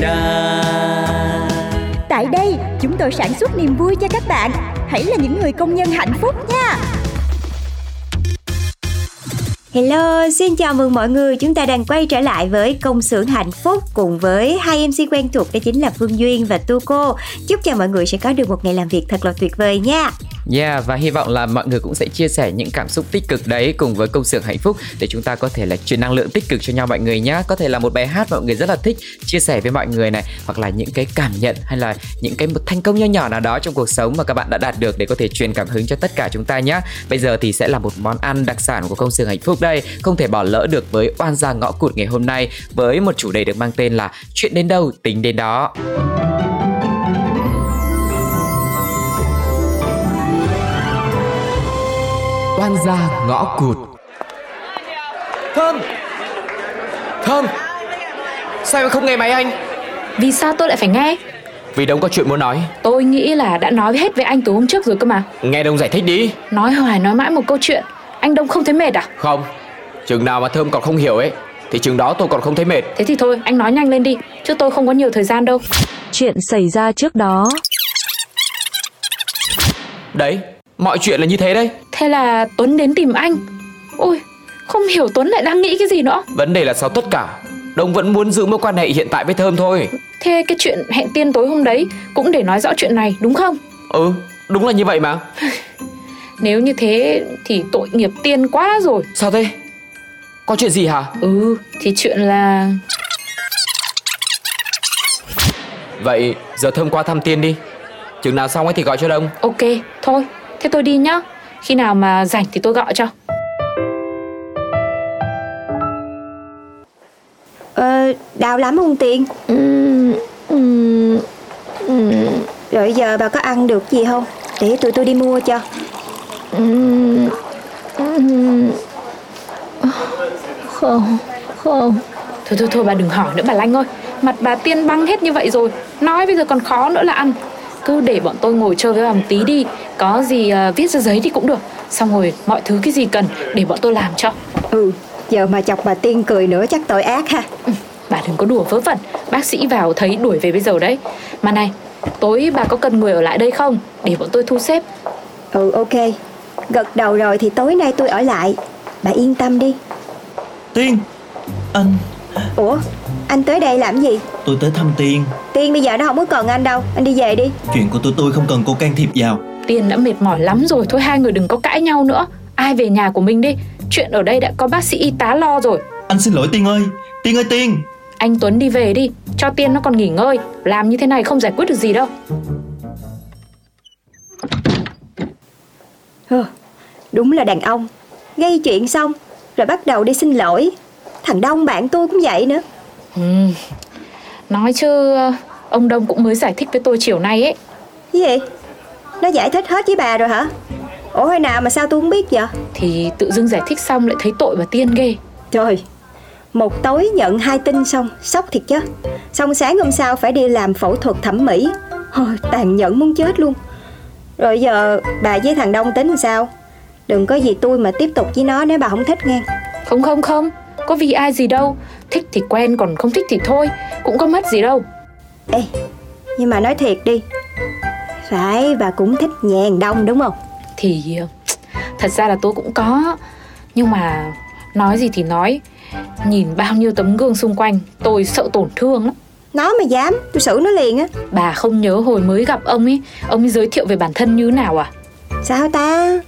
đa. Tại đây, chúng tôi sản xuất niềm vui cho các bạn. Hãy là những người công nhân hạnh phúc nha. Hello, xin chào mừng mọi người. Chúng ta đang quay trở lại với công xưởng hạnh phúc cùng với hai MC quen thuộc đó chính là Phương Duyên và Tu Cô. Chúc cho mọi người sẽ có được một ngày làm việc thật là tuyệt vời nha. Yeah và hy vọng là mọi người cũng sẽ chia sẻ những cảm xúc tích cực đấy cùng với công xưởng hạnh phúc để chúng ta có thể là truyền năng lượng tích cực cho nhau mọi người nhé. Có thể là một bài hát mọi người rất là thích chia sẻ với mọi người này hoặc là những cái cảm nhận hay là những cái một thành công nho nhỏ nào đó trong cuộc sống mà các bạn đã đạt được để có thể truyền cảm hứng cho tất cả chúng ta nhé. Bây giờ thì sẽ là một món ăn đặc sản của công xưởng hạnh phúc đây, không thể bỏ lỡ được với oan gia ngõ cụt ngày hôm nay với một chủ đề được mang tên là chuyện đến đâu tính đến đó. Oan gia ngõ cụt. Thơm! Thơm! Sao em không nghe máy anh? Vì sao tôi lại phải nghe? Vì Đông có chuyện muốn nói. Tôi nghĩ là đã nói hết với anh từ hôm trước rồi cơ mà. Nghe Đông giải thích đi. Nói hoài nói mãi một câu chuyện. Anh Đông không thấy mệt à? Không. Chừng nào mà Thơm còn không hiểu ấy Thì chừng đó tôi còn không thấy mệt. Thế thì thôi anh nói nhanh lên đi Chứ tôi không có nhiều thời gian đâu. Chuyện xảy ra trước đó. Đấy Mọi chuyện là như thế đấy. Thế là Tuấn đến tìm anh. Ôi không hiểu Tuấn lại đang nghĩ cái gì nữa. Vấn đề là sau tất cả Đông vẫn muốn giữ mối quan hệ hiện tại với Thơm thôi. Thế cái chuyện hẹn tiên tối hôm đấy Cũng để nói rõ chuyện này đúng không? Ừ đúng là như vậy mà. Nếu như thế thì tội nghiệp tiên quá rồi. Sao thế? Có chuyện gì hả? Ừ thì chuyện là Vậy giờ Thơm qua thăm Tiên đi. Chừng nào xong ấy thì gọi cho Đông. Ok thôi Thế tôi đi nhá. Khi nào mà rảnh thì tôi gọi cho. Ờ, đau lắm không Tiên? Rồi giờ bà có ăn được gì không? Để tụi tôi đi mua cho. Không Không. Thôi thôi thôi bà đừng hỏi nữa bà Lanh ơi. Mặt bà tiên băng hết như vậy rồi. Nói bây giờ còn khó nữa là ăn. Cứ để bọn tôi ngồi chơi với bà một tí đi Có gì à, viết ra giấy thì cũng được Xong rồi mọi thứ cái gì cần Để bọn tôi làm cho Ừ, giờ mà chọc bà Tiên cười nữa chắc tội ác ha. ừ, Bà đừng có đùa vớ vẩn Bác sĩ vào thấy đuổi về bây giờ đấy Mà này Tối bà có cần người ở lại đây không Để bọn tôi thu xếp Ừ, ok. Gật đầu rồi thì tối nay tôi ở lại. Bà yên tâm đi. Tiên Anh Ủa, anh tới đây làm gì? Tôi tới thăm Tiên Tiên bây giờ nó không có cần anh đâu. Anh đi về đi. Chuyện của tụi tôi không cần cô can thiệp vào Tiên đã mệt mỏi lắm rồi. Thôi hai người đừng có cãi nhau nữa. Ai về nhà của mình đi? Chuyện ở đây đã có bác sĩ y tá lo rồi. Anh xin lỗi Tiên ơi. Tiên ơi Tiên. Anh Tuấn đi về đi. Cho Tiên nó còn nghỉ ngơi. Làm như thế này không giải quyết được gì đâu. Hừ, đúng là đàn ông. Gây chuyện xong, rồi bắt đầu đi xin lỗi. Thằng Đông bạn tôi cũng vậy nữa. Nói chứ Ông Đông cũng mới giải thích với tôi chiều nay ấy. Gì? Nó giải thích hết với bà rồi hả? Ủa hồi nào mà sao tôi không biết vậy? Thì tự dưng giải thích xong lại thấy tội bà Tiên ghê Trời, một tối nhận hai tin xong, sốc thiệt chứ. Xong sáng hôm sau phải đi làm phẫu thuật thẩm mỹ. Thôi, tàn nhẫn muốn chết luôn. Rồi giờ bà với thằng Đông tính làm sao? Đừng có gì tôi mà tiếp tục với nó nếu bà không thích nghe. Không không không Có vì ai gì đâu Thích thì quen còn không thích thì thôi Cũng có mất gì đâu Ê, nhưng mà nói thiệt đi. Phải, bà cũng thích nhàn đông đúng không? Thì thật ra là tôi cũng có Nhưng mà nói gì thì nói Nhìn bao nhiêu tấm gương xung quanh Tôi sợ tổn thương lắm Nó mà dám, tôi xử nó liền á. Bà không nhớ hồi mới gặp ông ấy Ông ấy giới thiệu về bản thân như nào à Sao ta?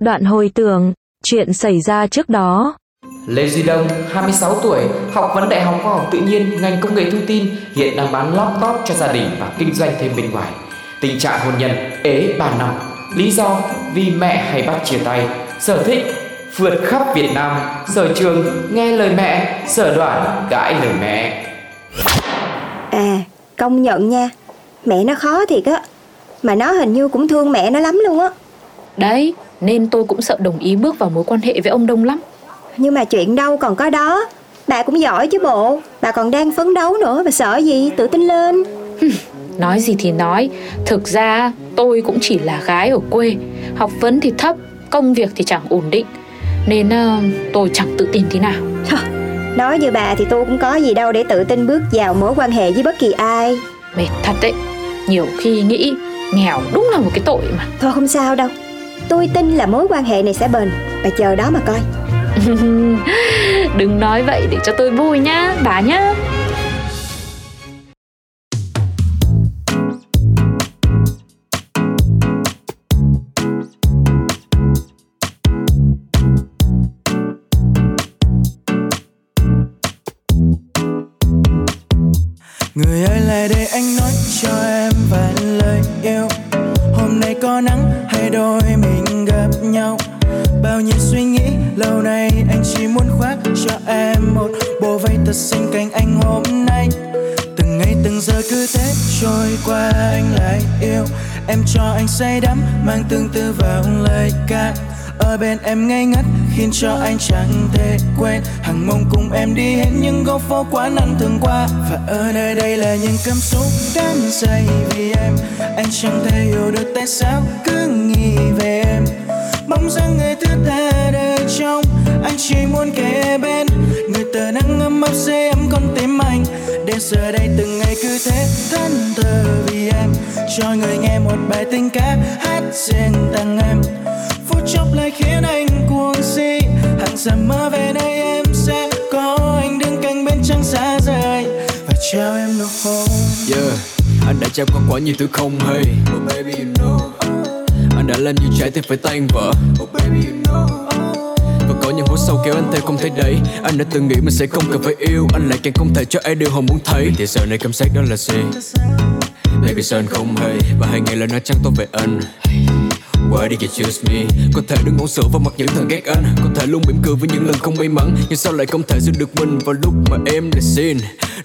Đoạn hồi tưởng, chuyện xảy ra trước đó. Lê Duy Đông, 26 tuổi, học vấn Đại học Khoa học Tự nhiên, ngành công nghệ thông tin, hiện đang bán laptop cho gia đình và kinh doanh thêm bên ngoài. Tình trạng hôn nhân ế 3 năm, lý do vì mẹ hay bắt chia tay, sở thích vượt khắp Việt Nam, sở trường nghe lời mẹ, sở đoàn cãi lời mẹ. À công nhận nha. Mẹ nó khó thiệt á. Mà nó hình như cũng thương mẹ nó lắm luôn á. Đấy, nên tôi cũng sợ đồng ý bước vào mối quan hệ với ông Đông lắm. Nhưng mà chuyện đâu còn có đó. Bà cũng giỏi chứ bộ. Bà còn đang phấn đấu nữa. Bà sợ gì? Tự tin lên Nói gì thì nói, thực ra tôi cũng chỉ là gái ở quê, học vấn thì thấp, công việc thì chẳng ổn định, nên ờ, tôi chẳng tự tin thế nào. Nói như bà thì tôi cũng có gì đâu để tự tin bước vào mối quan hệ với bất kỳ ai. Mệt thật đấy, nhiều khi nghĩ nghèo đúng là một cái tội mà. Thôi không sao đâu. Tôi tin là mối quan hệ này sẽ bền. Bà chờ đó mà coi. Đừng nói vậy để cho tôi vui nhá, bà nhá. Em cho anh say đắm, mang tương tư vào lời ca. Ở bên em ngây ngất, khiến cho anh chẳng thể quên. Hàng mong cùng em đi hết những góc phố quán ăn thường qua. Và ở nơi đây là những cảm xúc đắm say vì em. Anh chẳng thể hiểu được tại sao cứ nghĩ về em. Bóng dáng người thứ tha chỉ muốn kề bên. Người tờ nắng ấm áp sẽ ấm con tim anh. Để giờ đây từng ngày cứ thế thân thờ vì em. Cho người nghe một bài tình ca hát riêng tặng em. Phút chốc lại khiến anh cuồng si. Hàng giờ mơ về nơi em sẽ có anh đứng cạnh bên trăng xa rời. Và trao em nụ hôn. Yeah, anh đã trải qua quá nhiều thứ không hay. Oh baby you know. Anh đã làm nhiều trái tim phải tan vỡ. Oh baby you know và những hố sâu kéo anh theo không thấy đấy. Anh đã từng nghĩ mình sẽ không cần phải yêu, Anh lại càng không thể cho ai điều họ muốn thấy. Thì giờ này cảm giác đó là gì? Baby sao anh không hay, Và hai ngày là nói trắng tốt về anh. Why did you choose me? Có thể đừng ngủ sữa vào mặt những thằng ghét anh. Có thể luôn mỉm cười với những lần không may mắn. Nhưng sao lại không thể giữ được mình vào lúc mà em lại xin?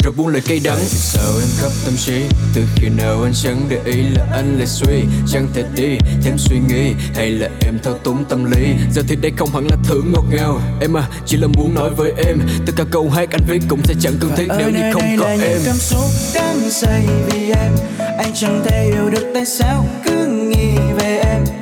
Rồi buông lời cay đắng. Vì sao em khắp tâm trí Từ khi nào anh chẳng để ý là anh lại suy? Chẳng thể đi thêm suy nghĩ. Hay là em thao túng tâm lý? Giờ thì đây không hẳn là thứ ngọt ngào. Em à chỉ là muốn nói với em. Tất cả câu hát anh viết cũng sẽ chẳng cần thiết Và nếu như không có em những cảm xúc đắm say vì em. Anh chẳng thể hiểu được tại sao cứ nghĩ về em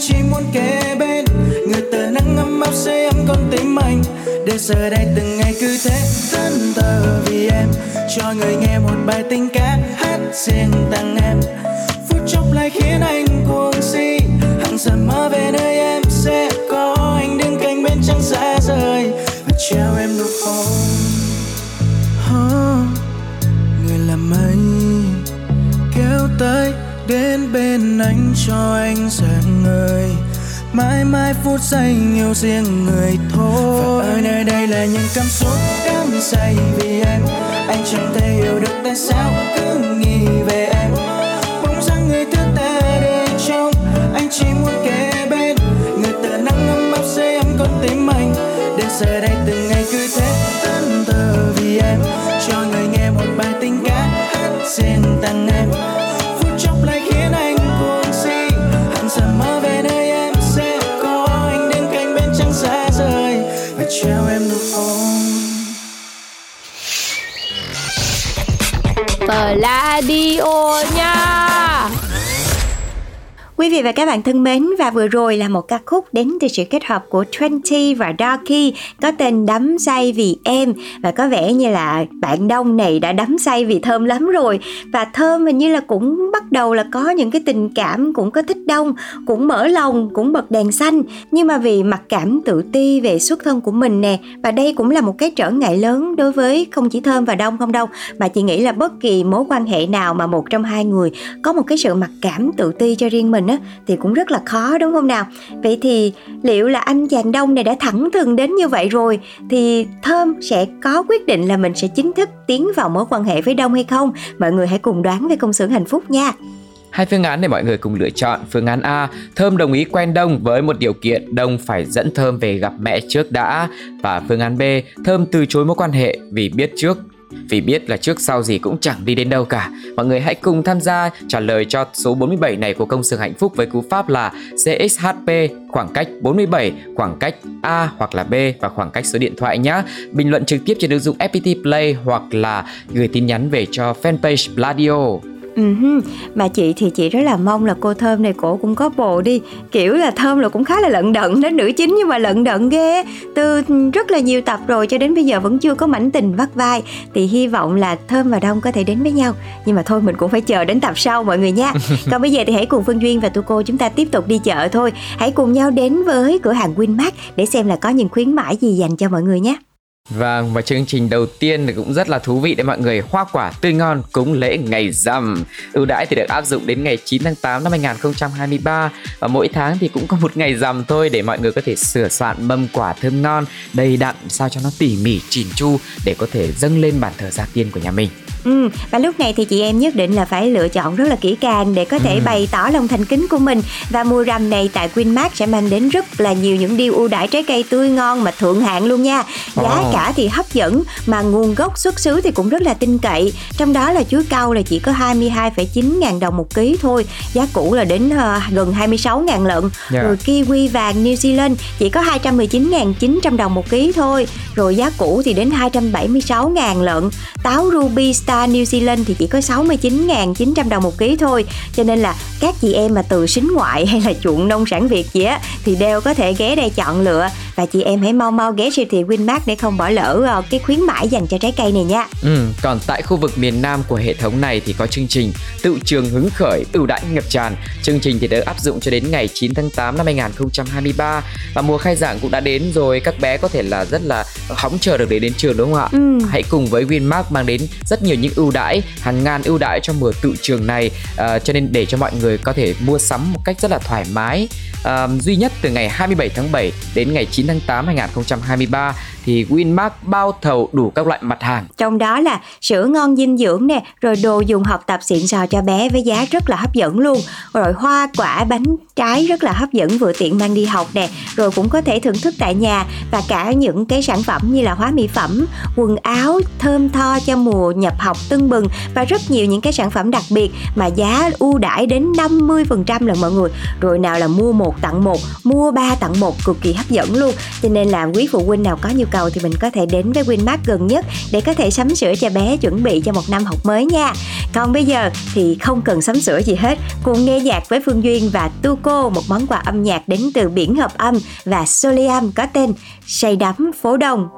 chỉ muốn kề bên. Người tờ nắng ấm áp sẽ ấm con tim anh. Để giờ đây từng ngày cứ thế thân thờ vì em. Cho người nghe một bài tình ca hát riêng tặng em. Phút chốc lại khiến anh cuồng si. Hằng giờ mơ về nơi em sẽ có anh đứng cạnh bên trăng xa rời. Và treo em nụ hôn. Oh, người làm mây kéo tới đến bên anh cho anh dạng người. Mãi mãi phút giây yêu riêng người thôi. Và ở nơi đây là những cảm xúc đắm say vì em anh chẳng thể hiểu được tại sao cứ nghĩ về em bóng dáng người thứ ta để trong, anh chỉ muốn kề bên. Người tờ nắng ấm áp sưởi ấm con tim anh. Để giờ đây từng Pladio nha Quý vị và các bạn thân mến, và vừa rồi là một ca khúc đến từ sự kết hợp của Twenty và Darky, có tên Đắm say vì em. Và có vẻ như là bạn Đông này đã đắm say vì Thơm lắm rồi. Và Thơm hình như là cũng bắt đầu là có những cái tình cảm cũng có thích Đông, cũng mở lòng, cũng bật đèn xanh. Nhưng mà vì mặc cảm tự ti về xuất thân của mình nè, và đây cũng là một cái trở ngại lớn đối với không chỉ Thơm và Đông không đâu mà chị nghĩ là bất kỳ mối quan hệ nào mà một trong hai người có một cái sự mặc cảm tự ti cho riêng mình á thì cũng rất là khó đúng không nào vậy thì liệu là anh chàng đông này đã thẳng thừng đến như vậy rồi thì thơm sẽ có quyết định là mình sẽ chính thức tiến vào mối quan hệ với đông hay không mọi người hãy cùng đoán về công xưởng hạnh phúc nha Hai phương án để mọi người cùng lựa chọn. Phương án A, Thơm đồng ý quen Đông với một điều kiện Đông phải dẫn Thơm về gặp mẹ trước đã. Và phương án B, Thơm từ chối mối quan hệ vì biết trước vì biết là trước sau gì cũng chẳng đi đến đâu cả. Mọi người hãy cùng tham gia trả lời cho số 47 này của công xưởng hạnh phúc với cú pháp là CXHP khoảng cách 47, khoảng cách A hoặc là B và khoảng cách số điện thoại nhé. Bình luận trực tiếp trên ứng dụng FPT Play hoặc là gửi tin nhắn về cho fanpage Bladio. Uh-huh. Mà chị thì chị rất là mong là cô Thơm này cổ cũng có bồ đi. Kiểu là Thơm là cũng khá là lận đận đến nữ chính nhưng mà lận đận ghê. Từ rất là nhiều tập rồi cho đến bây giờ vẫn chưa có mảnh tình vắt vai. Thì hy vọng là Thơm và Đông có thể đến với nhau. Nhưng mà thôi mình cũng phải chờ đến tập sau mọi người nha Còn bây giờ thì hãy cùng Phương Duyên và Tu Cô chúng ta tiếp tục đi chợ thôi. Hãy cùng nhau đến với cửa hàng Winmart Để xem là có những khuyến mãi gì dành cho mọi người nhé Vâng, và chương trình đầu tiên thì cũng rất là thú vị để mọi người. Hoa quả tươi ngon cúng lễ ngày rằm. Ưu đãi thì được áp dụng đến ngày 9 tháng 8 năm 2023 Và mỗi tháng thì cũng có một ngày rằm thôi Để mọi người có thể sửa soạn mâm quả thơm ngon Đầy đặn sao cho nó tỉ mỉ chỉn chu Để có thể dâng lên bàn thờ gia tiên của nhà mình. Ừ, và lúc này thì chị em nhất định là phải lựa chọn rất là kỹ càng để có thể ừ. bày tỏ lòng thành kính của mình và mùa rằm này tại Winmart sẽ mang đến rất là nhiều những điều ưu đãi trái cây tươi ngon mà thượng hạng luôn nha. Giá oh. cả thì hấp dẫn mà nguồn gốc xuất xứ thì cũng rất là tin cậy. Trong đó là chuối cau là chỉ có 22,9 ngàn đồng một ký thôi, giá cũ là đến uh, gần 26 ngàn lận. Yeah. Dạ. Rồi kiwi vàng New Zealand chỉ có 219.900 đồng một ký thôi. Rồi giá cũ thì đến 276 ngàn lận. Táo ruby Star New Zealand thì chỉ có 69.900 đồng một ký thôi. Cho nên là các chị em mà từ xính ngoại hay là chuộng nông sản Việt gì á, thì đều có thể ghé đây chọn lựa và chị em hãy mau mau ghé siêu thị Winmart để không bỏ lỡ ờ, cái khuyến mãi dành cho trái cây này nha. Ừ, còn tại khu vực miền Nam của hệ thống này thì có chương trình tự trường hứng khởi ưu đãi ngập tràn. Chương trình thì được áp dụng cho đến ngày 9 tháng 8 năm 2023 và mùa khai giảng cũng đã đến rồi các bé có thể là rất là hóng chờ được để đến trường đúng không ạ? Ừ. Hãy cùng với Winmart mang đến rất nhiều những ưu đãi hàng ngàn ưu đãi cho mùa tự trường này uh, cho nên để cho mọi người có thể mua sắm một cách rất là thoải mái uh, duy nhất từ ngày 27 tháng 7 đến ngày 9 tháng 8 2023 thì Winmart bao thầu đủ các loại mặt hàng. Trong đó là sữa ngon dinh dưỡng nè, rồi đồ dùng học tập xịn sò cho bé với giá rất là hấp dẫn luôn. Rồi hoa quả, bánh trái rất là hấp dẫn vừa tiện mang đi học nè, rồi cũng có thể thưởng thức tại nhà và cả những cái sản phẩm như là hóa mỹ phẩm, quần áo thơm tho cho mùa nhập học tưng bừng và rất nhiều những cái sản phẩm đặc biệt mà giá ưu đãi đến 50% lần mọi người. Rồi nào là mua một tặng một, mua ba tặng một cực kỳ hấp dẫn luôn. Cho nên là quý phụ huynh nào có nhu cầu thì mình có thể đến với Winmart gần nhất để có thể sắm sửa cho bé chuẩn bị cho một năm học mới nha. Còn bây giờ thì không cần sắm sửa gì hết, cùng nghe nhạc với Phương Duyên và Tuco một món quà âm nhạc đến từ biển hợp âm và Soliam có tên Say đắm phố đông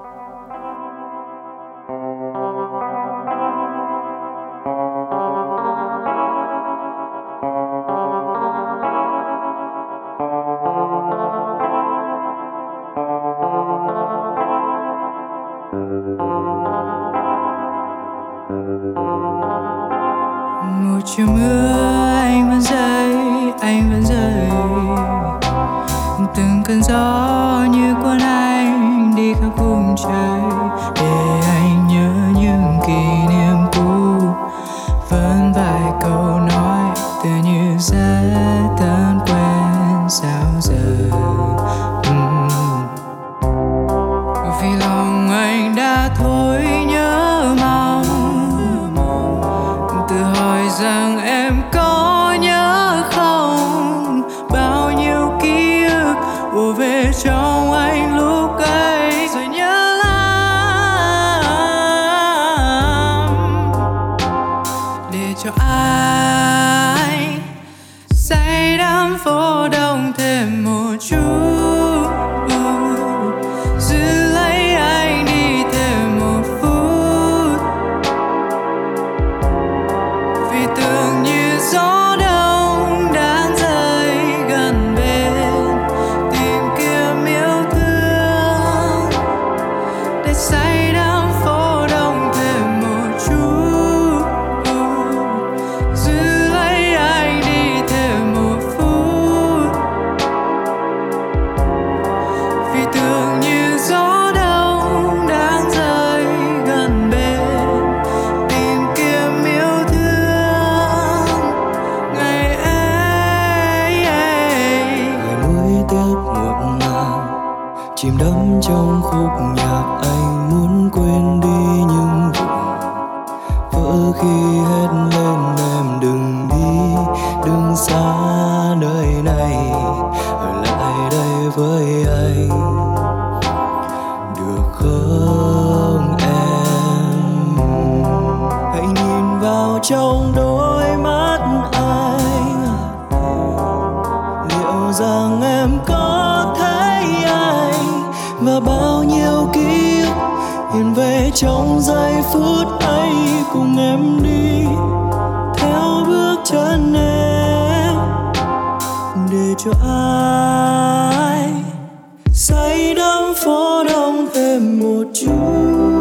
chìm đắm trong khúc nhạc anh muốn quên đi những vỡ khi hết lên phút ấy cùng em đi theo bước chân em để cho ai say đắm phố đông thêm một chút.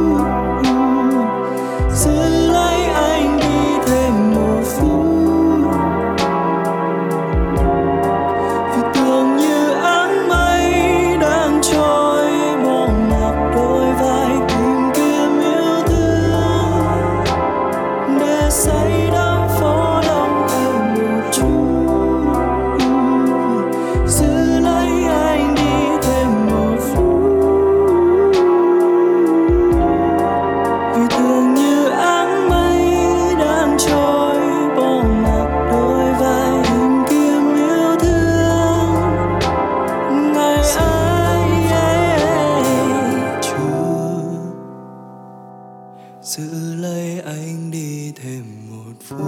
Thêm một phút.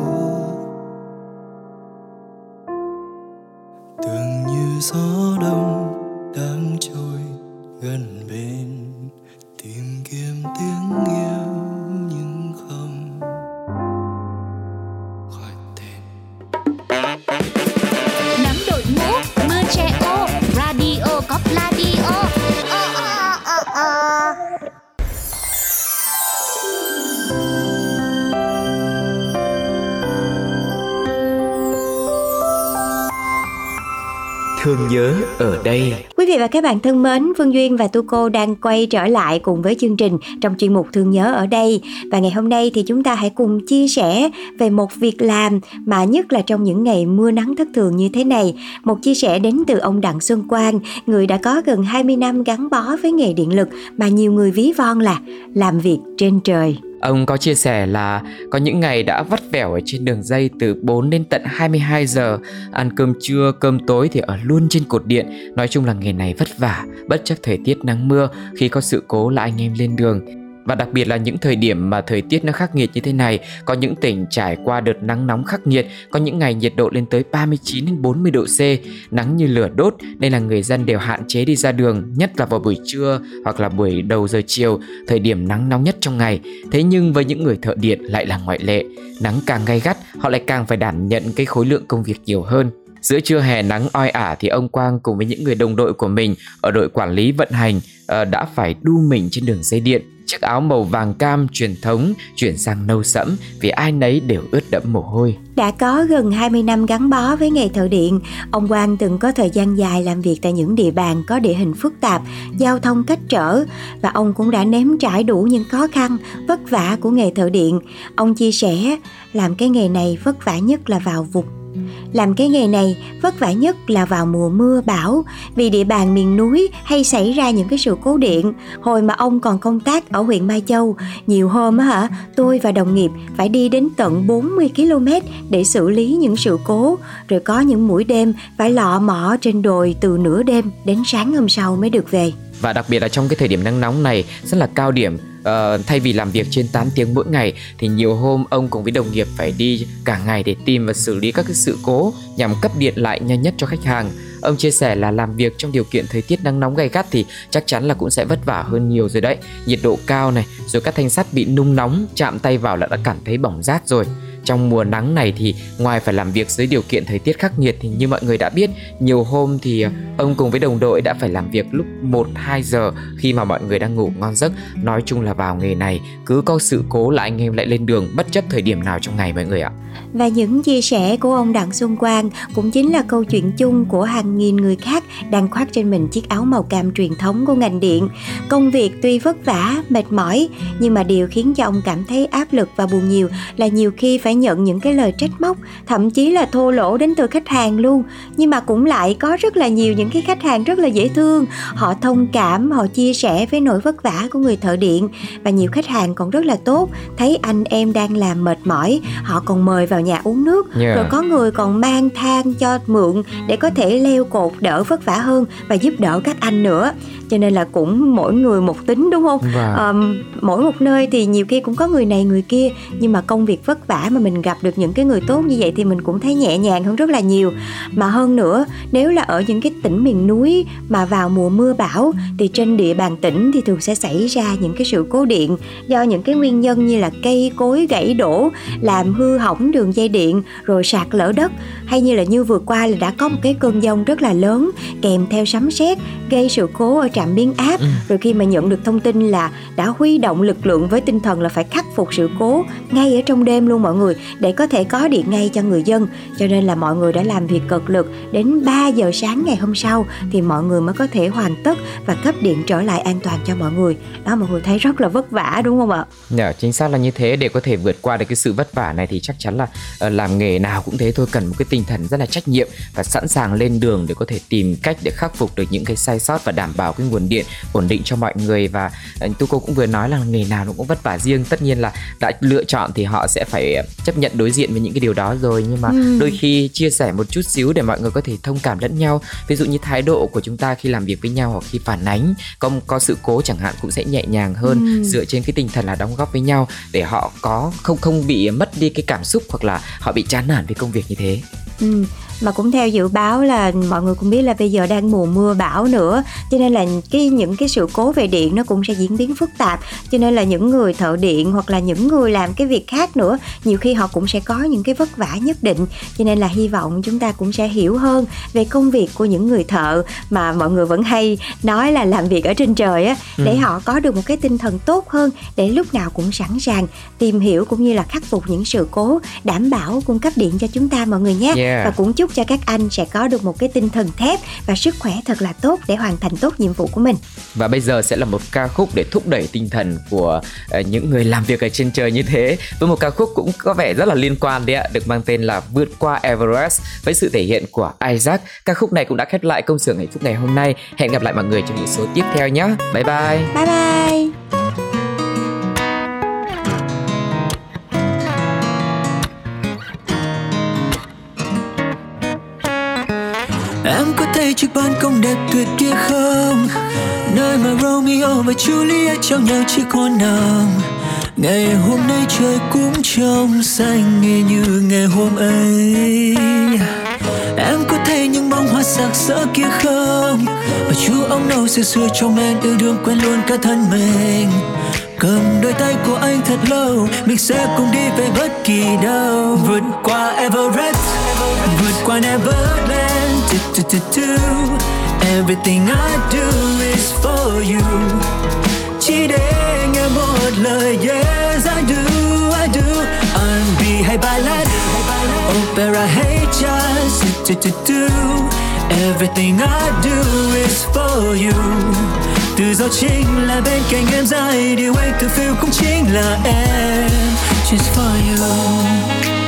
Tưởng như gió đông đang trôi gần các bạn thân mến, Phương Duyên và Tu Cô đang quay trở lại cùng với chương trình trong chuyên mục Thương nhớ ở đây. Và ngày hôm nay thì chúng ta hãy cùng chia sẻ về một việc làm mà nhất là trong những ngày mưa nắng thất thường như thế này. Một chia sẻ đến từ ông Đặng Xuân Quang, người đã có gần 20 năm gắn bó với nghề điện lực mà nhiều người ví von là làm việc trên trời. Ông có chia sẻ là có những ngày đã vắt vẻo ở trên đường dây từ 4 đến tận 22 giờ, ăn cơm trưa, cơm tối thì ở luôn trên cột điện. Nói chung là nghề này vất vả, bất chấp thời tiết nắng mưa, khi có sự cố là anh em lên đường. Và đặc biệt là những thời điểm mà thời tiết nó khắc nghiệt như thế này, có những tỉnh trải qua đợt nắng nóng khắc nghiệt, có những ngày nhiệt độ lên tới 39 đến 40 độ C, nắng như lửa đốt nên là người dân đều hạn chế đi ra đường, nhất là vào buổi trưa hoặc là buổi đầu giờ chiều, thời điểm nắng nóng nhất trong ngày. Thế nhưng với những người thợ điện lại là ngoại lệ, nắng càng gay gắt, họ lại càng phải đảm nhận cái khối lượng công việc nhiều hơn. Giữa trưa hè nắng oi ả thì ông Quang cùng với những người đồng đội của mình ở đội quản lý vận hành ờ, đã phải đu mình trên đường dây điện. Chiếc áo màu vàng cam truyền thống chuyển sang nâu sẫm vì ai nấy đều ướt đẫm mồ hôi. Đã có gần 20 năm gắn bó với nghề thợ điện, ông Quang từng có thời gian dài làm việc tại những địa bàn có địa hình phức tạp, giao thông cách trở và ông cũng đã nếm trải đủ những khó khăn, vất vả của nghề thợ điện. Ông chia sẻ, làm cái nghề này vất vả nhất là vào vụt làm cái nghề này vất vả nhất là vào mùa mưa bão vì địa bàn miền núi hay xảy ra những cái sự cố điện. Hồi mà ông còn công tác ở huyện Mai Châu, nhiều hôm á hả, tôi và đồng nghiệp phải đi đến tận 40 km để xử lý những sự cố, rồi có những buổi đêm phải lọ mọ trên đồi từ nửa đêm đến sáng hôm sau mới được về. Và đặc biệt là trong cái thời điểm nắng nóng này rất là cao điểm Uh, thay vì làm việc trên 8 tiếng mỗi ngày thì nhiều hôm ông cùng với đồng nghiệp phải đi cả ngày để tìm và xử lý các cái sự cố nhằm cấp điện lại nhanh nhất cho khách hàng. Ông chia sẻ là làm việc trong điều kiện thời tiết nắng nóng gay gắt thì chắc chắn là cũng sẽ vất vả hơn nhiều rồi đấy. Nhiệt độ cao này, rồi các thanh sắt bị nung nóng, chạm tay vào là đã cảm thấy bỏng rát rồi. Trong mùa nắng này thì ngoài phải làm việc dưới điều kiện thời tiết khắc nghiệt thì như mọi người đã biết, nhiều hôm thì ờ, ông cùng với đồng đội đã phải làm việc lúc 1 2 giờ khi mà mọi người đang ngủ ngon giấc. Nói chung là vào nghề này cứ có sự cố là anh em lại lên đường bất chấp thời điểm nào trong ngày mọi người ạ. Và những chia sẻ của ông Đặng Xuân Quang cũng chính là câu chuyện chung của hàng nghìn người khác đang khoác trên mình chiếc áo màu cam truyền thống của ngành điện. Công việc tuy vất vả, mệt mỏi, nhưng mà điều khiến cho ông cảm thấy áp lực và buồn nhiều là nhiều khi phải phải nhận những cái lời trách móc thậm chí là thô lỗ đến từ khách hàng luôn. Nhưng mà cũng lại có rất là nhiều những cái khách hàng rất là dễ thương. Họ thông cảm họ chia sẻ với nỗi vất vả của người thợ điện. Và nhiều khách hàng còn rất là tốt. Thấy anh em đang làm mệt mỏi họ còn mời vào nhà uống nước. Yeah. rồi có người còn mang than cho mượn để có thể leo cột đỡ vất vả hơn và giúp đỡ các anh nữa. Cho nên là cũng mỗi người một tính đúng không? Vâng. Ờm, mỗi một nơi thì nhiều khi cũng có người này người kia. Nhưng mà công việc vất vả mà mình gặp được những cái người tốt như vậy thì mình cũng thấy nhẹ nhàng hơn rất là nhiều. Mà hơn nữa nếu là ở những cái tỉnh miền núi mà vào mùa mưa bão thì trên địa bàn tỉnh thì thường sẽ xảy ra những cái sự cố điện do những cái nguyên nhân như là cây cối gãy đổ làm hư hỏng đường dây điện rồi sạt lở đất hay như là như vừa qua là đã có một cái cơn giông rất là lớn kèm theo sấm sét gây sự cố ở trạm biến áp. Rồi khi mà nhận được thông tin là đã huy động lực lượng với tinh thần là phải khắc phục sự cố ngay ở trong đêm luôn mọi người để có thể có điện ngay cho người dân. Cho nên là mọi người đã làm việc cực lực đến 3 giờ sáng ngày hôm sau thì mọi người mới có thể hoàn tất và cấp điện trở lại an toàn cho mọi người. Đó mọi người thấy rất là vất vả đúng không ạ? Dạ, chính xác là như thế. Để có thể vượt qua được cái sự vất vả này thì chắc chắn là ờ, làm nghề nào cũng thế thôi. Cần một cái tinh thần rất là trách nhiệm và sẵn sàng lên đường để có thể tìm cách để khắc phục được những cái sai sót và đảm bảo cái nguồn điện ổn định cho mọi người. Và ờ, tu cô cũng vừa nói là nghề nào nó cũng vất vả riêng. Tất nhiên là đã lựa chọn thì họ sẽ phải ờ, chấp nhận đối diện với những cái điều đó rồi. Nhưng mà Ừ. đôi khi chia sẻ một chút xíu để mọi người có thể thông cảm lẫn nhau. Ví dụ như thái độ của chúng ta khi làm việc với nhau hoặc khi phản ánh có có sự cố chẳng hạn cũng sẽ nhẹ nhàng hơn. Ừ. dựa trên cái tinh thần là đóng góp với nhau để họ có không không bị mất đi cái cảm xúc hoặc là họ bị chán nản với công việc như thế. Ừ, mà cũng theo dự báo là mọi người cũng biết là bây giờ đang mùa mưa bão nữa. Cho nên là cái những cái sự cố về điện nó cũng sẽ diễn biến phức tạp. Cho nên là những người thợ điện hoặc là những người làm cái việc khác nữa nhiều khi họ cũng sẽ có những cái vất vả nhất định. Cho nên là hy vọng chúng ta cũng sẽ hiểu hơn về công việc của những người thợ. Mà mọi người vẫn hay nói là làm việc ở trên trời á để Ừ. họ có được một cái tinh thần tốt hơn để lúc nào cũng sẵn sàng tìm hiểu cũng như là khắc phục những sự cố đảm bảo cung cấp điện cho chúng ta mọi người nhé. Yeah. và cũng chúc cho các anh sẽ có được một cái tinh thần thép và sức khỏe thật là tốt để hoàn thành tốt nhiệm vụ của mình. Và bây giờ sẽ là một ca khúc để thúc đẩy tinh thần của ờ, những người làm việc ở trên trời như thế. Với một ca khúc cũng có vẻ rất là liên quan đấy ạ được mang tên là vượt qua Everest với sự thể hiện của Isaac. Ca khúc này cũng đã khép lại công xưởng hạnh phúc ngày hôm nay. Hẹn gặp lại mọi người trong những số tiếp theo nhé. Bye bye. Bye bye Em có thấy chiếc ban công đẹp tuyệt kia không? Nơi mà Romeo và Juliet trao nhau chiếc hôn nào Ngày hôm nay trời cũng trong xanh nghe như ngày hôm ấy. Em có thấy những bông hoa sặc sỡ kia không? Và chú ông nâu xưa xưa trong men yêu đương quen luôn cả thân mình. Cầm đôi tay của anh thật lâu, Mình sẽ cùng đi về bất kỳ đâu. Vượt qua Everest, Vượt qua Neverland do, do, do, do. Everything I do is for you. Chỉ để nghe một lời Yes I do, I do. R&B hay ballad Opera hay jazz do, do, do, do. Everything I do is for you. Tự do chính là bên cạnh em dài Điều anh tự phiêu cũng chính là em. Just for you.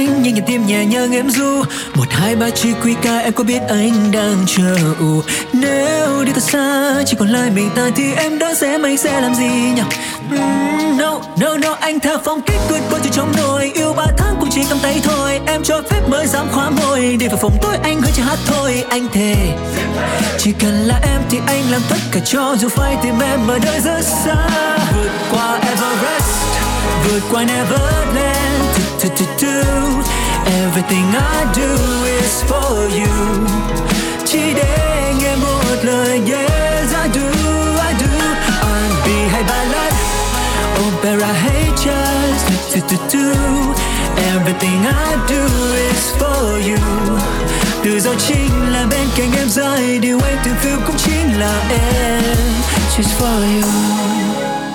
Anh như nhịp tim nhẹ nhàng em ru. Một hai ba chỉ quy ca em có biết anh đang chờ. Ù nếu đi thật xa chỉ còn lại mình ta thì em đã sẽ anh sẽ làm gì nhỉ? Mm, no no no anh theo phong cách tuyệt vời từ trong nồi yêu. Ba tháng cũng chỉ cầm tay thôi em cho phép mới dám khóa môi. Để vào phòng tối anh hơi chỉ hát thôi anh thề. Chỉ cần là em thì anh làm tất cả cho dù phải tìm em ở nơi rất xa. Vượt qua Everest vượt qua Neverland. Tu, do. Everything I do is for you. Chỉ để nghe một lời Yes I do, I do. R&B hay ballad Opera hay jazz. Do, do, do. Everything I do is for you. Từ giờ chính là bên cạnh em rồi Điều anh từng feel cũng chính là em. Just for you.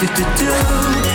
Do, do, do.